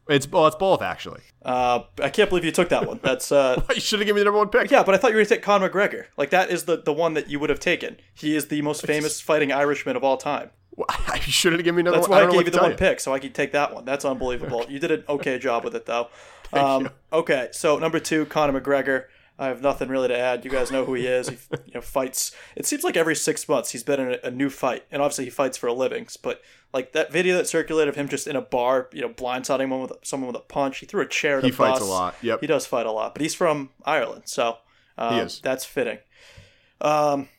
It's well, it's both actually. Uh, I can't believe you took that one. That's uh, You should have given me the number one pick. yeah, but I thought you were gonna take Conor McGregor. Like that is the the one that you would have taken. He is the most famous fighting Irishman of all time. I should have given me another That's one. why I, don't gave you the one pick, so I could take that one. That's unbelievable. you did an okay job with it though. Um, okay, so number two, Conor McGregor. I have nothing really to add. You guys know who he is. He you know, fights. It seems like every six months he's been in a, a new fight, and obviously he fights for a living. But like that video that circulated of him just in a bar, you know, blindsiding one with someone with a punch. He threw a chair at He a fights bus. a lot. Yep. He does fight a lot, but he's from Ireland, so um, He is. that's fitting. Um,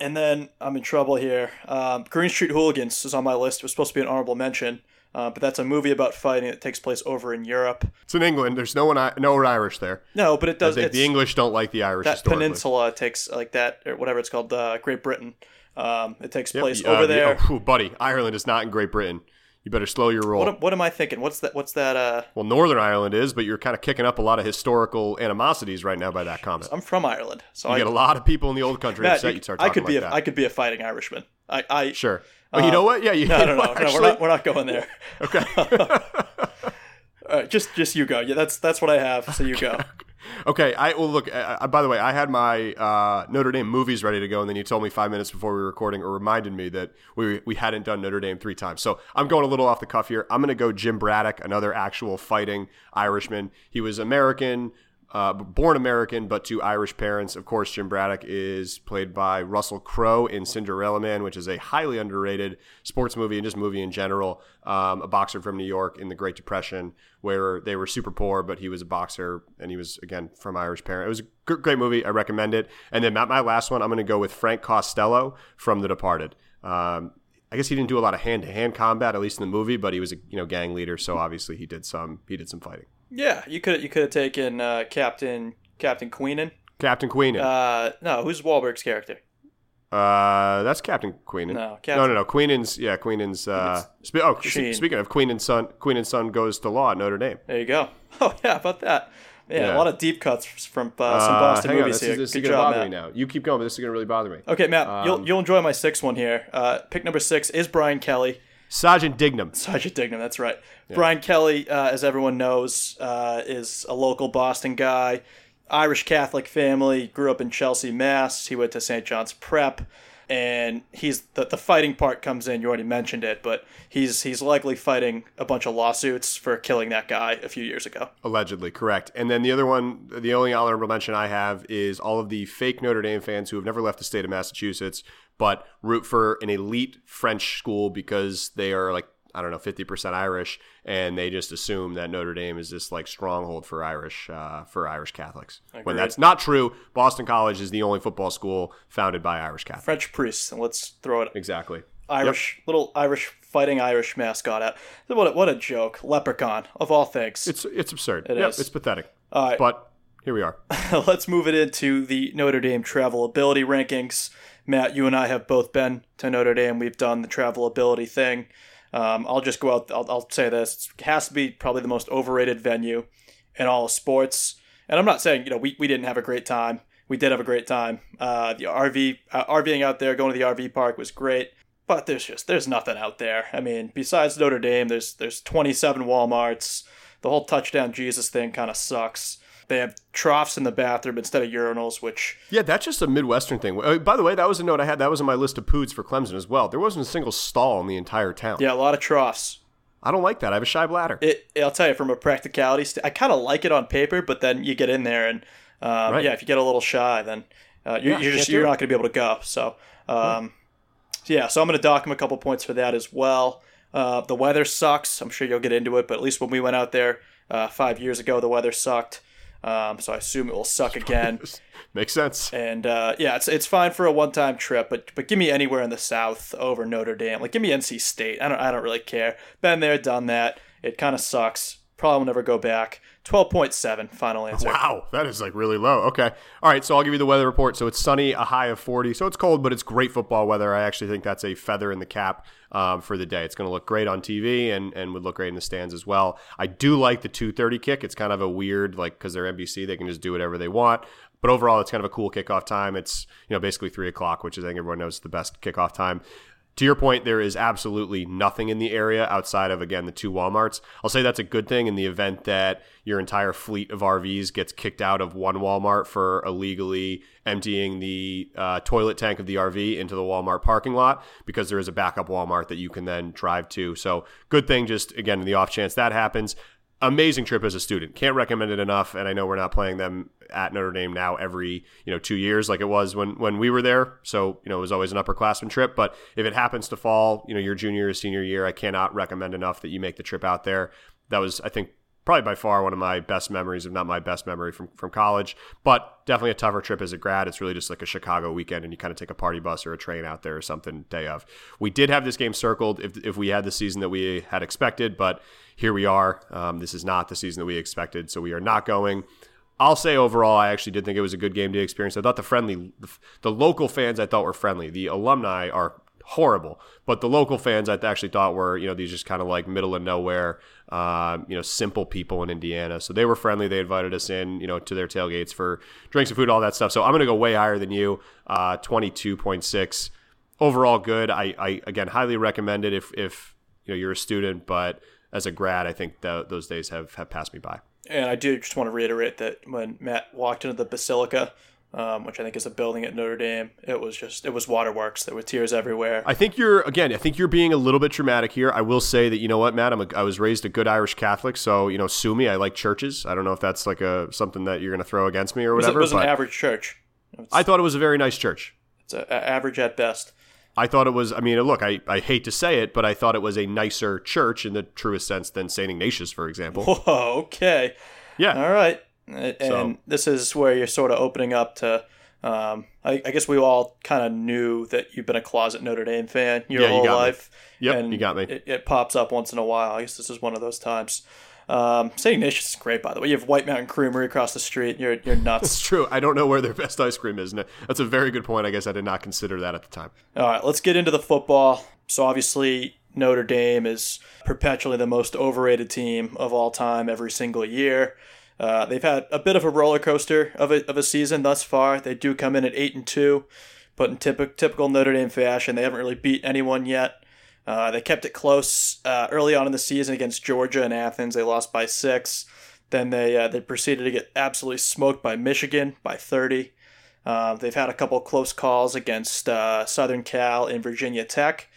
and then I'm in trouble here. Um, Green Street Hooligans is on my list. It was supposed to be an honorable mention, uh, but that's a movie about fighting that takes place over in Europe. It's in England. There's no one, I- no Irish there. No, but it does. the English don't like the Irish that peninsula takes like that or whatever it's called, uh, Great Britain. Um, it takes Yep, place uh, over the- there. oh, buddy, Ireland is not in Great Britain. You better slow your roll. What, am- what am I thinking? What's that? What's that? Uh, well, Northern Ireland is, but you're kind of kicking up a lot of historical animosities right now by that comment. I'm from Ireland, so You I get a lot of people in the old country Matt, upset you- you start I could be like a, that. I could be a fighting Irishman. I, I Sure. Oh, you know what? Yeah, you. no, you no, no, no, we're not, we're not going there. Okay. All right, just, just you go. Yeah, that's, that's what I have. So you go. okay. I well look. Uh, uh, by the way, I had my uh, Notre Dame movies ready to go, and then you told me five minutes before we were recording, or reminded me that we we hadn't done Notre Dame three times. So I'm going a little off the cuff here. I'm going to go Jim Braddock, another actual fighting Irishman. He was American. Uh, born American, but to Irish parents. Of course, Jim Braddock is played by Russell Crowe in Cinderella Man, which is a highly underrated sports movie and just movie in general. Um, a boxer from New York in the Great Depression, where they were super poor, but he was a boxer and he was, again, from Irish parents. It was a great movie. I recommend it. And then my last one, I'm going to go with Frank Costello from The Departed. Um, I guess he didn't do a lot of hand to hand combat, at least in the movie, but he was a you know gang leader, so obviously he did some he did some fighting. Yeah, you could you could have taken uh, Captain Captain Queenan. Captain Queenan. Uh, no, who's Wahlberg's character? Uh, that's Captain Queenan. No, Captain- no, no, no. Queenan's yeah, Queenan's. Uh, spe- oh, Sheen. speaking of Queenan's son, Queenan's son goes to law at Notre Dame. There you go. Oh yeah, about that. Yeah, Yeah. a lot of deep cuts from uh, some Uh, Boston hang on, movies this here. is, this is Good gonna job, bother Matt. me now. You keep going, but this is gonna really bother me. Okay, Matt, Um, you'll you'll enjoy my sixth one here. Uh, pick number six is Brian Kelly. Sergeant Dignam. Sergeant Dignam, that's right. Brian Kelly, uh, as everyone knows, uh, is a local Boston guy, Irish Catholic family, grew up in Chelsea, Mass. He went to St. John's Prep, and he's the, the fighting part comes in. You already mentioned it, but he's he's likely fighting a bunch of lawsuits for killing that guy a few years ago. Allegedly, correct. And then the other one, the only honorable mention I have is all of the fake Notre Dame fans who have never left the state of Massachusetts, but root for an elite French school because they are like, I don't know, 50% Irish, and they just assume that Notre Dame is this like stronghold for Irish, uh, for Irish Catholics. When that's not true, Boston College is the only football school founded by Irish Catholics. French priests, and let's throw it Exactly. Irish little Irish fighting Irish mascot out. What a, what a joke! Leprechaun of all things. It's it's absurd. It yep, is. it's pathetic. All right. But here we are. Let's move it into the Notre Dame travel ability rankings. Matt, you and I have both been to Notre Dame. We've done the travel ability thing. Um, I'll just go out. I'll, I'll say this: it has to be probably the most overrated venue in all sports. And I'm not saying you know we, we didn't have a great time. We did have a great time. Uh, the RV uh, RVing out there, going to the RV park was great. But there's just there's nothing out there. I mean, besides Notre Dame, there's there's 27 WalMarts. The whole touchdown Jesus thing kind of sucks. They have troughs in the bathroom instead of urinals, which Yeah, that's just a Midwestern thing. Uh, by the way, that was a note I had. That was in my list of poods for Clemson as well. There wasn't a single stall in the entire town. yeah, a lot of troughs. I don't like that. I have a shy bladder. It, I'll tell you from a practicality, st- I kind of like it on paper, but then you get in there and um, Right. yeah, if you get a little shy, then uh, you're, Yeah, you're just you're it. not going to be able to go. So um, yeah, so I'm going to dock him a couple points for that as well. Uh, the weather sucks. I'm sure you'll get into it, but at least when we went out there uh, five years ago, the weather sucked. Um, so I assume it will suck again. Makes sense. And uh, yeah, it's it's fine for a one time trip, but but give me anywhere in the South over Notre Dame. Like give me NC State. I don't I don't really care. Been there, done that. It kind of sucks. Probably will never go back. Twelve point seven. Final answer. Wow, that is like really low. Okay. All right, so I'll give you the weather report. So it's sunny, a high of 40. So it's cold, but it's great football weather. I actually think that's a feather in the cap um, for the day. It's going to look great on TV and, and would look great in the stands as well. I do like the 2.30 kick. It's kind of a weird, like, because they're NBC, they can just do whatever they want. But overall, it's kind of a cool kickoff time. It's, you know, basically 3 o'clock, which is I think everyone knows is the best kickoff time. To your point, there is absolutely nothing in the area outside of, again, the two Walmarts. I'll say that's a good thing in the event that your entire fleet of RVs gets kicked out of one Walmart for illegally emptying the uh, toilet tank of the RV into the Walmart parking lot because there is a backup Walmart that you can then drive to. So, good thing, just again, in the off chance that happens. Amazing trip as a student. Can't recommend it enough. And I know we're not playing them at Notre Dame now every you know two years like it was when when we were there. So you know it was always an upperclassman trip. But if it happens to fall, you know your junior or senior year, I cannot recommend enough that you make the trip out there. That was I think probably by far one of my best memories, if not my best memory from from college. But definitely a tougher trip as a grad. It's really just like a Chicago weekend, and you kind of take a party bus or a train out there or something day of. We did have this game circled if if we had the season that we had expected, but here we are. Um, this is not the season that we expected, so we are not going. I'll say overall, I actually did think it was a good game day experience. I thought the friendly, the local fans I thought were friendly. The alumni are horrible, but the local fans I actually thought were, you know, these just kind of like middle of nowhere, um, you know, simple people in Indiana. So they were friendly. They invited us in, you know, to their tailgates for drinks and food, all that stuff. So I'm going to go way higher than you, uh, 22.6. Overall, good. I, I again highly recommend it if if you know you're a student, but as a grad, I think tho- those days have have passed me by. And I do just want to reiterate that when Matt walked into the Basilica um, which I think is a building at Notre Dame. It was just it was waterworks. There were tears everywhere. I think you're again. I think you're being a little bit dramatic here. I will say that you know what, Matt. I'm a, I was raised a good Irish Catholic, so you know, sue me. I like churches. I don't know if that's like a something that you're going to throw against me or whatever. It was, it was an average church. I thought it was a very nice church. It's a, a average at best. I thought it was. I mean, look, I, I hate to say it, but I thought it was a nicer church in the truest sense than St. Ignatius, for example. Whoa, okay. Yeah. All right. And so. this is where you're sort of opening up to. Um, I, I, guess we all kind of knew that you've been a closet Notre Dame fan your yeah, whole you life. Me. Yep, and you got me. It, it, pops up once in a while. I guess this is one of those times. Um, St. Ignatius is great, by the way. You have White Mountain Creamery across the street. You're you're nuts. It's true. I don't know where their best ice cream is. That's a very good point. I guess I did not consider that at the time. All right, let's get into the football. So obviously, Notre Dame is perpetually the most overrated team of all time every single year. Uh, they've had a bit of a roller coaster of a, of a season thus far. They do come in at eight and two, but in typical typical Notre Dame fashion, they haven't really beat anyone yet. Uh, they kept it close uh, early on in the season against Georgia and Athens. They lost by six. Then they uh, they proceeded to get absolutely smoked by Michigan by 30. Uh, they've had a couple close calls against uh, Southern Cal and Virginia Tech.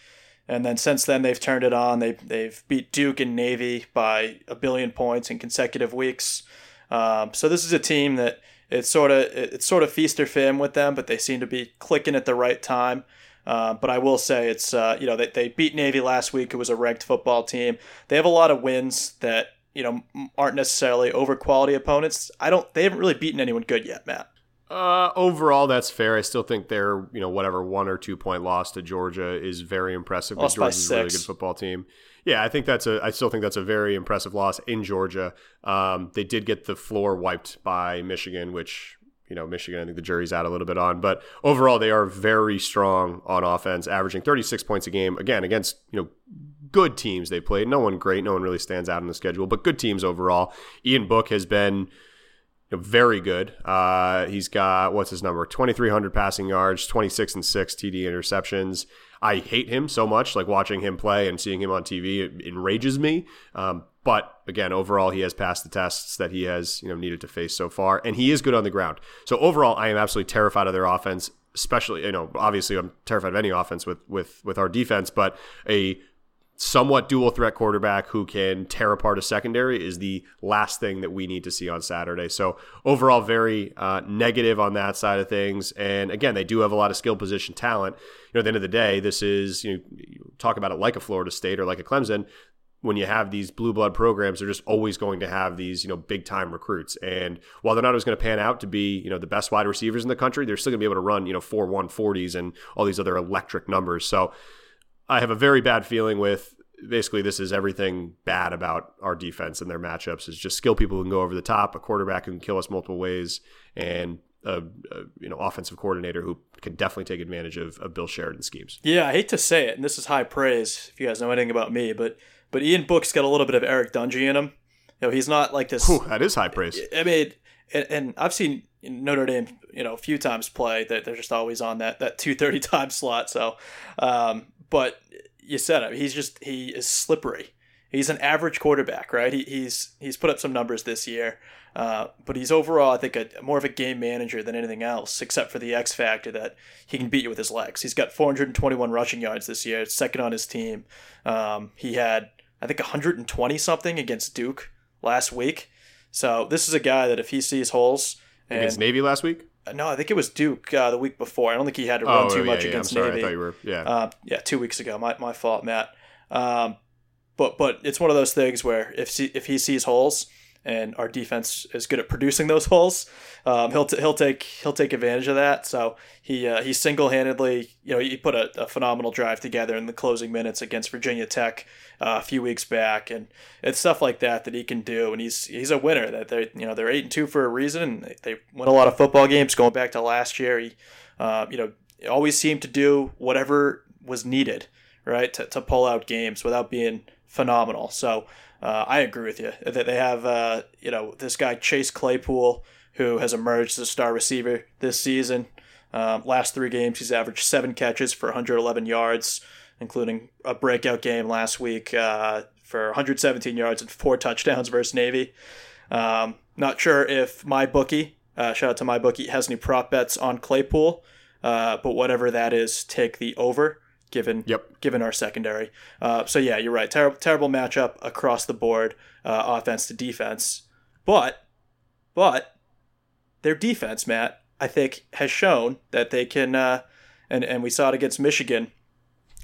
And then since then, they've turned it on. They, they've beat Duke and Navy by a billion points in consecutive weeks. Um, so this is a team that it's sort of it's sort of feast or famine with them, but they seem to be clicking at the right time. Uh, but I will say it's uh, you know they, they beat Navy last week. It was a ranked football team. They have a lot of wins that you know aren't necessarily over quality opponents. I don't. They haven't really beaten anyone good yet, Matt. Uh, overall, that's fair. I still think their you know whatever one or two point loss to Georgia is very impressive. Lost Georgia's a really good football team. Yeah, I think that's a. I still think that's a very impressive loss in Georgia. Um, they did get the floor wiped by Michigan, which you know Michigan. I think the jury's out a little bit on, but overall they are very strong on offense, averaging 36 points a game. Again, against you know good teams they played. No one great. No one really stands out in the schedule, but good teams overall. Ian Book has been very good. Uh, he's got what's his number? 2,300 passing yards, 26 and six TD interceptions. I hate him so much. Like watching him play and seeing him on TV it enrages me. Um, but again, overall, he has passed the tests that he has you know needed to face so far, and he is good on the ground. So overall, I am absolutely terrified of their offense. Especially, you know, obviously, I'm terrified of any offense with with with our defense, but a somewhat dual threat quarterback who can tear apart a secondary is the last thing that we need to see on Saturday. So overall, very uh, negative on that side of things. And again, they do have a lot of skill position talent. You know, at the end of the day, this is you, know, you talk about it like a Florida State or like a Clemson. When you have these blue blood programs, they're just always going to have these, you know, big time recruits. And while they're not always going to pan out to be, you know, the best wide receivers in the country, they're still going to be able to run, you know, four one forties and all these other electric numbers. So I have a very bad feeling with basically this is everything bad about our defense and their matchups is just skill people who can go over the top, a quarterback who can kill us multiple ways, and a, a, you know offensive coordinator who can definitely take advantage of, of Bill Sheridan's schemes. Yeah, I hate to say it, and this is high praise if you guys know anything about me, but but Ian Book's got a little bit of Eric Dungey in him. You know, he's not like this. Whew, that is high praise. I mean, and, and I've seen Notre Dame, you know, a few times play that they're just always on that that two thirty time slot. So, um, but you said it. He's just he is slippery. He's an average quarterback, right? He, he's he's put up some numbers this year, uh, but he's overall, I think, a, more of a game manager than anything else, except for the X factor that he can beat you with his legs. He's got 421 rushing yards this year, second on his team. Um, he had, I think, 120 something against Duke last week. So this is a guy that if he sees holes and, against Navy last week, no, I think it was Duke uh, the week before. I don't think he had to run oh, too yeah, much yeah, against I'm sorry. Navy. I thought you were, yeah, uh, yeah, two weeks ago. My, my fault, Matt. Um, but but it's one of those things where if if he sees holes and our defense is good at producing those holes, um, he'll t- he'll take he'll take advantage of that. So he uh, he single handedly you know he put a, a, phenomenal drive together in the closing minutes against Virginia Tech uh, a few weeks back, and it's stuff like that that he can do. And he's he's a winner. That they you know they're eight and two for a reason. They, they win a lot of football games. Going back to last year, he uh, you know always seemed to do whatever was needed right to, to pull out games without being phenomenal. So uh, I agree with you that they have uh, you know this guy Chase Claypool who has emerged as a star receiver this season. Um, last three games, he's averaged seven catches for 111 yards, including a breakout game last week uh, for 117 yards and four touchdowns versus Navy. Um, not sure if my bookie Uh, shout out to my bookie. Has any prop bets on Claypool? Uh, but whatever that is, take the over. Given Yep. given our secondary. Uh, so yeah, you're right. Terrible terrible matchup across the board, uh, offense to defense. But but their defense, Matt, I think has shown that they can. Uh, and and we saw it against Michigan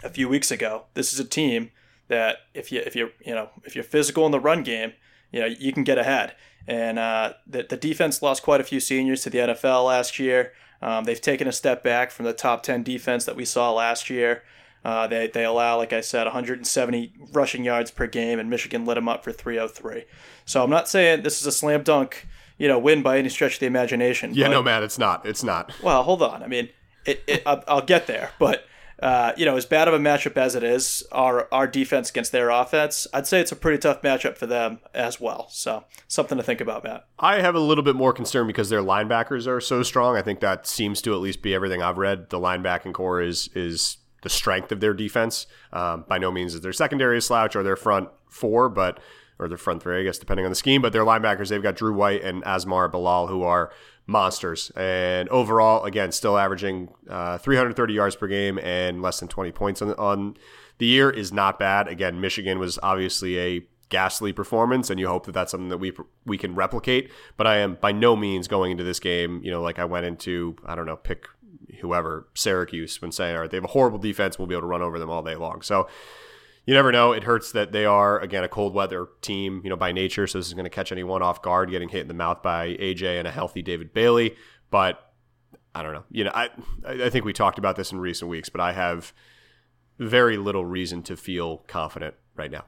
a few weeks ago. This is a team that if you if you you know if you're physical in the run game, you know you can get ahead. And uh, the the defense lost quite a few seniors to the NFL last year. Um, they've taken a step back from the top 10 defense that we saw last year. Uh, they, they allow, like I said, 170 rushing yards per game, and Michigan lit them up for 303. So I'm not saying this is a slam dunk, you know, win by any stretch of the imagination. Yeah, but- no, man, it's not. It's not. well, hold on. I mean, it, it, I'll, I'll get there, but uh, you know, as bad of a matchup as it is, our our defense against their offense, I'd say it's a pretty tough matchup for them as well. So something to think about, Matt. I have a little bit more concern because their linebackers are so strong. I think that seems to at least be everything I've read. The linebacking core is is the strength of their defense. Um, by no means is their secondary slouch or their front four, but or their front three, I guess, depending on the scheme. But their linebackers, they've got Drew White and Asmar Bilal, who are monsters. And overall, again, still averaging uh, 330 yards per game and less than 20 points on, on the year is not bad. Again, Michigan was obviously a ghastly performance, and you hope that that's something that we we can replicate. But I am by no means going into this game, you know, like I went into I don't know, pick whoever Syracuse when saying, all right, they have a horrible defense, we'll be able to run over them all day long. So you never know. It hurts that they are again a cold weather team, you know, by nature. So this is going to catch anyone off guard, getting hit in the mouth by AJ and a healthy David Bailey. But I don't know. You know, I I think we talked about this in recent weeks, but I have very little reason to feel confident right now.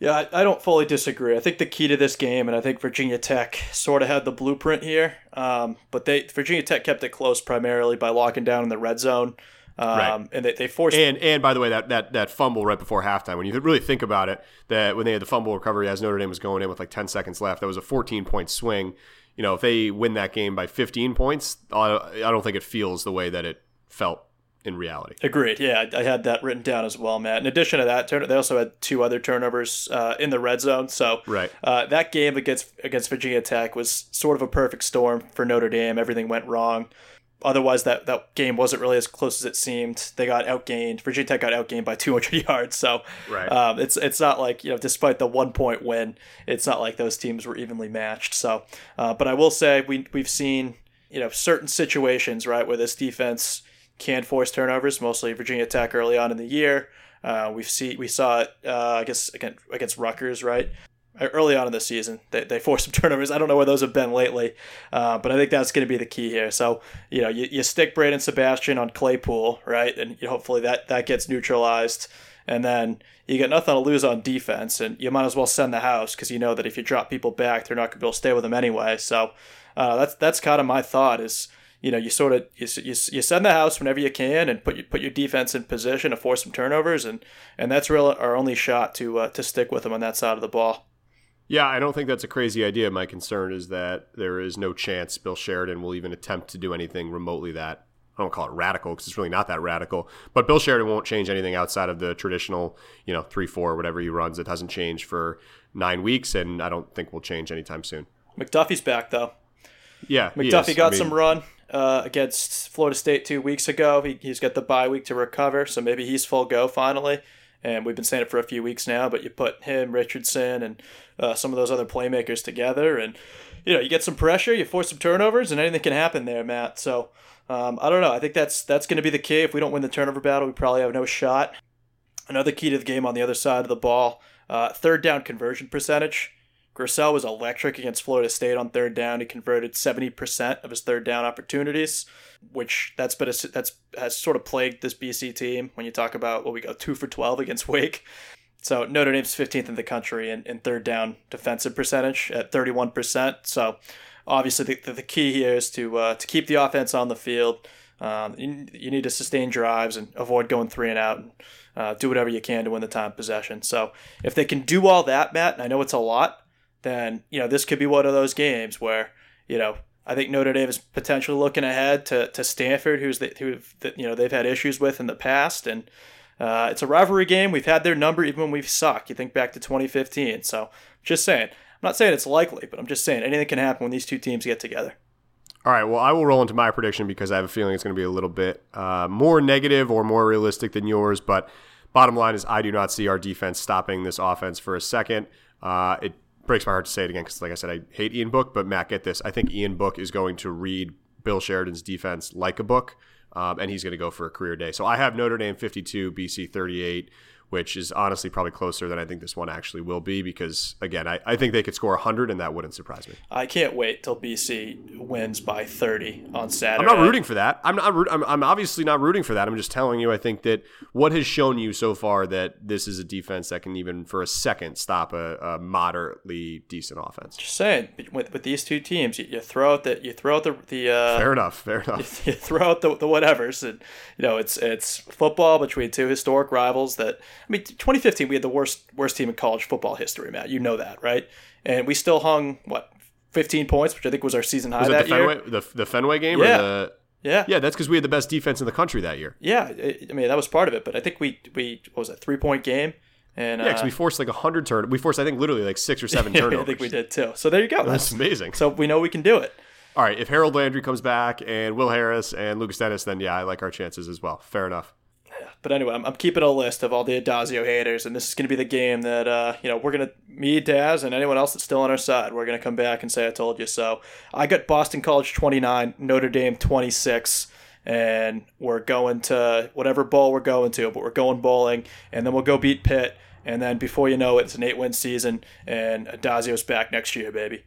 Yeah, I, I don't fully disagree. I think the key to this game, and I think Virginia Tech sort of had the blueprint here, um, but they Virginia Tech kept it close primarily by locking down in the red zone. Um, Right. And they, they forced And and by the way, that that that fumble right before halftime, when you really think about it, that when they had the fumble recovery as Notre Dame was going in with like ten seconds left, that was a 14 point swing. You know, if they win that game by 15 points, I I don't think it feels the way that it felt in reality. Agreed. Yeah, I I had that written down as well, Matt. In addition to that, turn- they also had two other turnovers uh, in the red zone. So Right. uh, that game against against Virginia Tech was sort of a perfect storm for Notre Dame. Everything went wrong. Otherwise, that, that game wasn't really as close as it seemed. They got outgained. Virginia Tech got outgained by 200 yards. So Right. um, it's it's not like you know, despite the one point win, it's not like those teams were evenly matched. So, uh, but I will say we we've seen you know certain situations right where this defense can force turnovers. Mostly Virginia Tech early on in the year. Uh, we've see we saw it. Uh, I guess against against Rutgers, right? Uh, Early on in the season, they, they forced some turnovers. I don't know where those have been lately, uh, but I think that's going to be the key here. So, you know, you, you stick Brandon Sebastian on Claypool, right? And you, hopefully that, that gets neutralized. And then you get nothing to lose on defense, and you might as well send the house because you know that if you drop people back, they're not going to be able to stay with them anyway. So uh, that's that's kind of my thought is you know you sort of you, you, you send the house whenever you can and put your, put your defense in position to force some turnovers and and that's really our only shot to uh, to stick with them on that side of the ball. Yeah, I don't think that's a crazy idea. My concern is that there is no chance Bill Sheridan will even attempt to do anything remotely that I don't call it radical because it's really not that radical. But Bill Sheridan won't change anything outside of the traditional, you know, three four whatever he runs. It hasn't changed for nine weeks, and I don't think will change anytime soon. McDuffie's back though. Yeah, McDuffie got I mean, some run uh, against Florida State two weeks ago. He, he's got the bye week to recover, so maybe he's full go finally. And we've been saying it for a few weeks now, but you put him, Richardson, and uh, some of those other playmakers together, and you know you get some pressure, you force some turnovers, and anything can happen there, Matt. So um, I don't know. I think that's that's going to be the key. If we don't win the turnover battle, we probably have no shot. Another key to the game on the other side of the ball, uh, third down conversion percentage. Grosel was electric against Florida State on third down. He converted 70% of his third down opportunities, which that's been a, that's has sort of plagued this BC team when you talk about what we go two for 12 against Wake. So Notre Dame's 15th in the country in, in third down defensive percentage at 31%. So obviously the, the key here is to uh, to keep the offense on the field. Um, you, you need to sustain drives and avoid going three and out and uh, do whatever you can to win the time possession. So if they can do all that, Matt, I know it's a lot, then you know this could be one of those games where you know I think Notre Dame is potentially looking ahead to, to Stanford, who's the, who you know they've had issues with in the past, and uh, it's a rivalry game. We've had their number even when we've sucked. You think back to 2015. So just saying, I'm not saying it's likely, but I'm just saying anything can happen when these two teams get together. All right, well, I will roll into my prediction because I have a feeling it's going to be a little bit uh, more negative or more realistic than yours. But bottom line is, I do not see our defense stopping this offense for a second. Uh, it breaks my heart to say it again because, like I said, I hate Ian Book. But Matt, get this: I think Ian Book is going to read Bill Sheridan's defense like a book, um, and he's going to go for a career day. So I have Notre Dame 52, BC 38 which is honestly probably closer than I think this one actually will be because, again, I, I think they could score 100 and that wouldn't surprise me. I can't wait till BC wins by 30 on Saturday. I'm not rooting for that. I'm not. I'm, I'm obviously not rooting for that. I'm just telling you. I think that what has shown you so far that this is a defense that can even for a second stop a, a moderately decent offense. Just saying, with, with these two teams, you, you throw out the you throw out the the uh, fair enough, fair enough. You, you throw out the, the whatevers, and you know it's it's football between two historic rivals that I mean, 2015 we had the worst worst team in college football history, Matt. You know that, right? And we still hung what 15 points, which I think was our season high was that the year. Fenway, the, the Fenway game, Yeah. or the Yeah, yeah, that's because we had the best defense in the country that year. yeah. I mean, that was part of it, but I think we we what was it three point game, and Yeah, because uh, we forced like a hundred turn. We forced, I think, literally like six or seven turnovers. I think we did too. So there you go. That's amazing. So we know we can do it. All right, if Harold Landry comes back and Will Harris and Lukas Denis, then yeah, I like our chances as well. Fair enough. But anyway, I'm, I'm keeping a list of all the Addazio haters, and this is going to be the game that uh, you know we're gonna me, Daz, and anyone else that's still on our side. We're gonna come back and say I told you so. I got Boston College 29, Notre Dame 26, and we're going to whatever bowl we're going to, but we're going bowling, and then we'll go beat Pitt, and then before you know it, it's an eight win season, and Addazio's back next year, baby.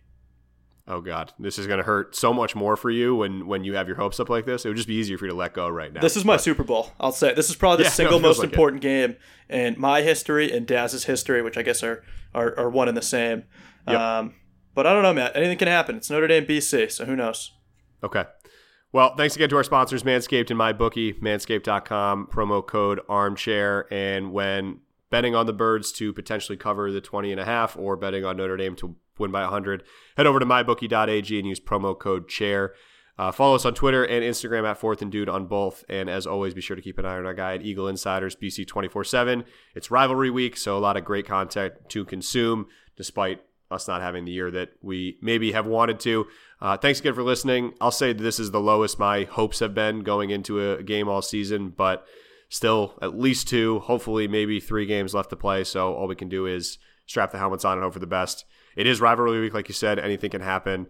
Oh God, this is going to hurt so much more for you when when you have your hopes up like this. It would just be easier for you to let go right now. This is my Super Bowl. I'll say this is probably the Yeah, single no, most like it. important game in my history and Daz's history, which I guess are are, are one and the same. Yep. Um, but I don't know, Matt. Anything can happen. It's Notre Dame, BC, so who knows? Okay. Well, thanks again to our sponsors, Manscaped and MyBookie, manscaped.com, promo code armchair. And when betting on the birds to potentially cover the 20 and a half or betting on Notre Dame to win by 100, head over to mybookie.ag and use promo code chair. Uh, follow us on Twitter and Instagram at Fourth and Dude on both. And as always, be sure to keep an eye on our guy at Eagle Insiders, BC 24 7. It's rivalry week, so a lot of great content to consume despite us not having the year that we maybe have wanted to. Uh, thanks again for listening. I'll say this is the lowest my hopes have been going into a game all season, but still at least two, hopefully maybe three games left to play. So all we can do is strap the helmets on and hope for the best. It is rivalry week, like you said. Anything can happen.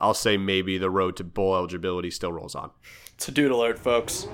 I'll say maybe the road to bowl eligibility still rolls on. It's a dude alert, folks.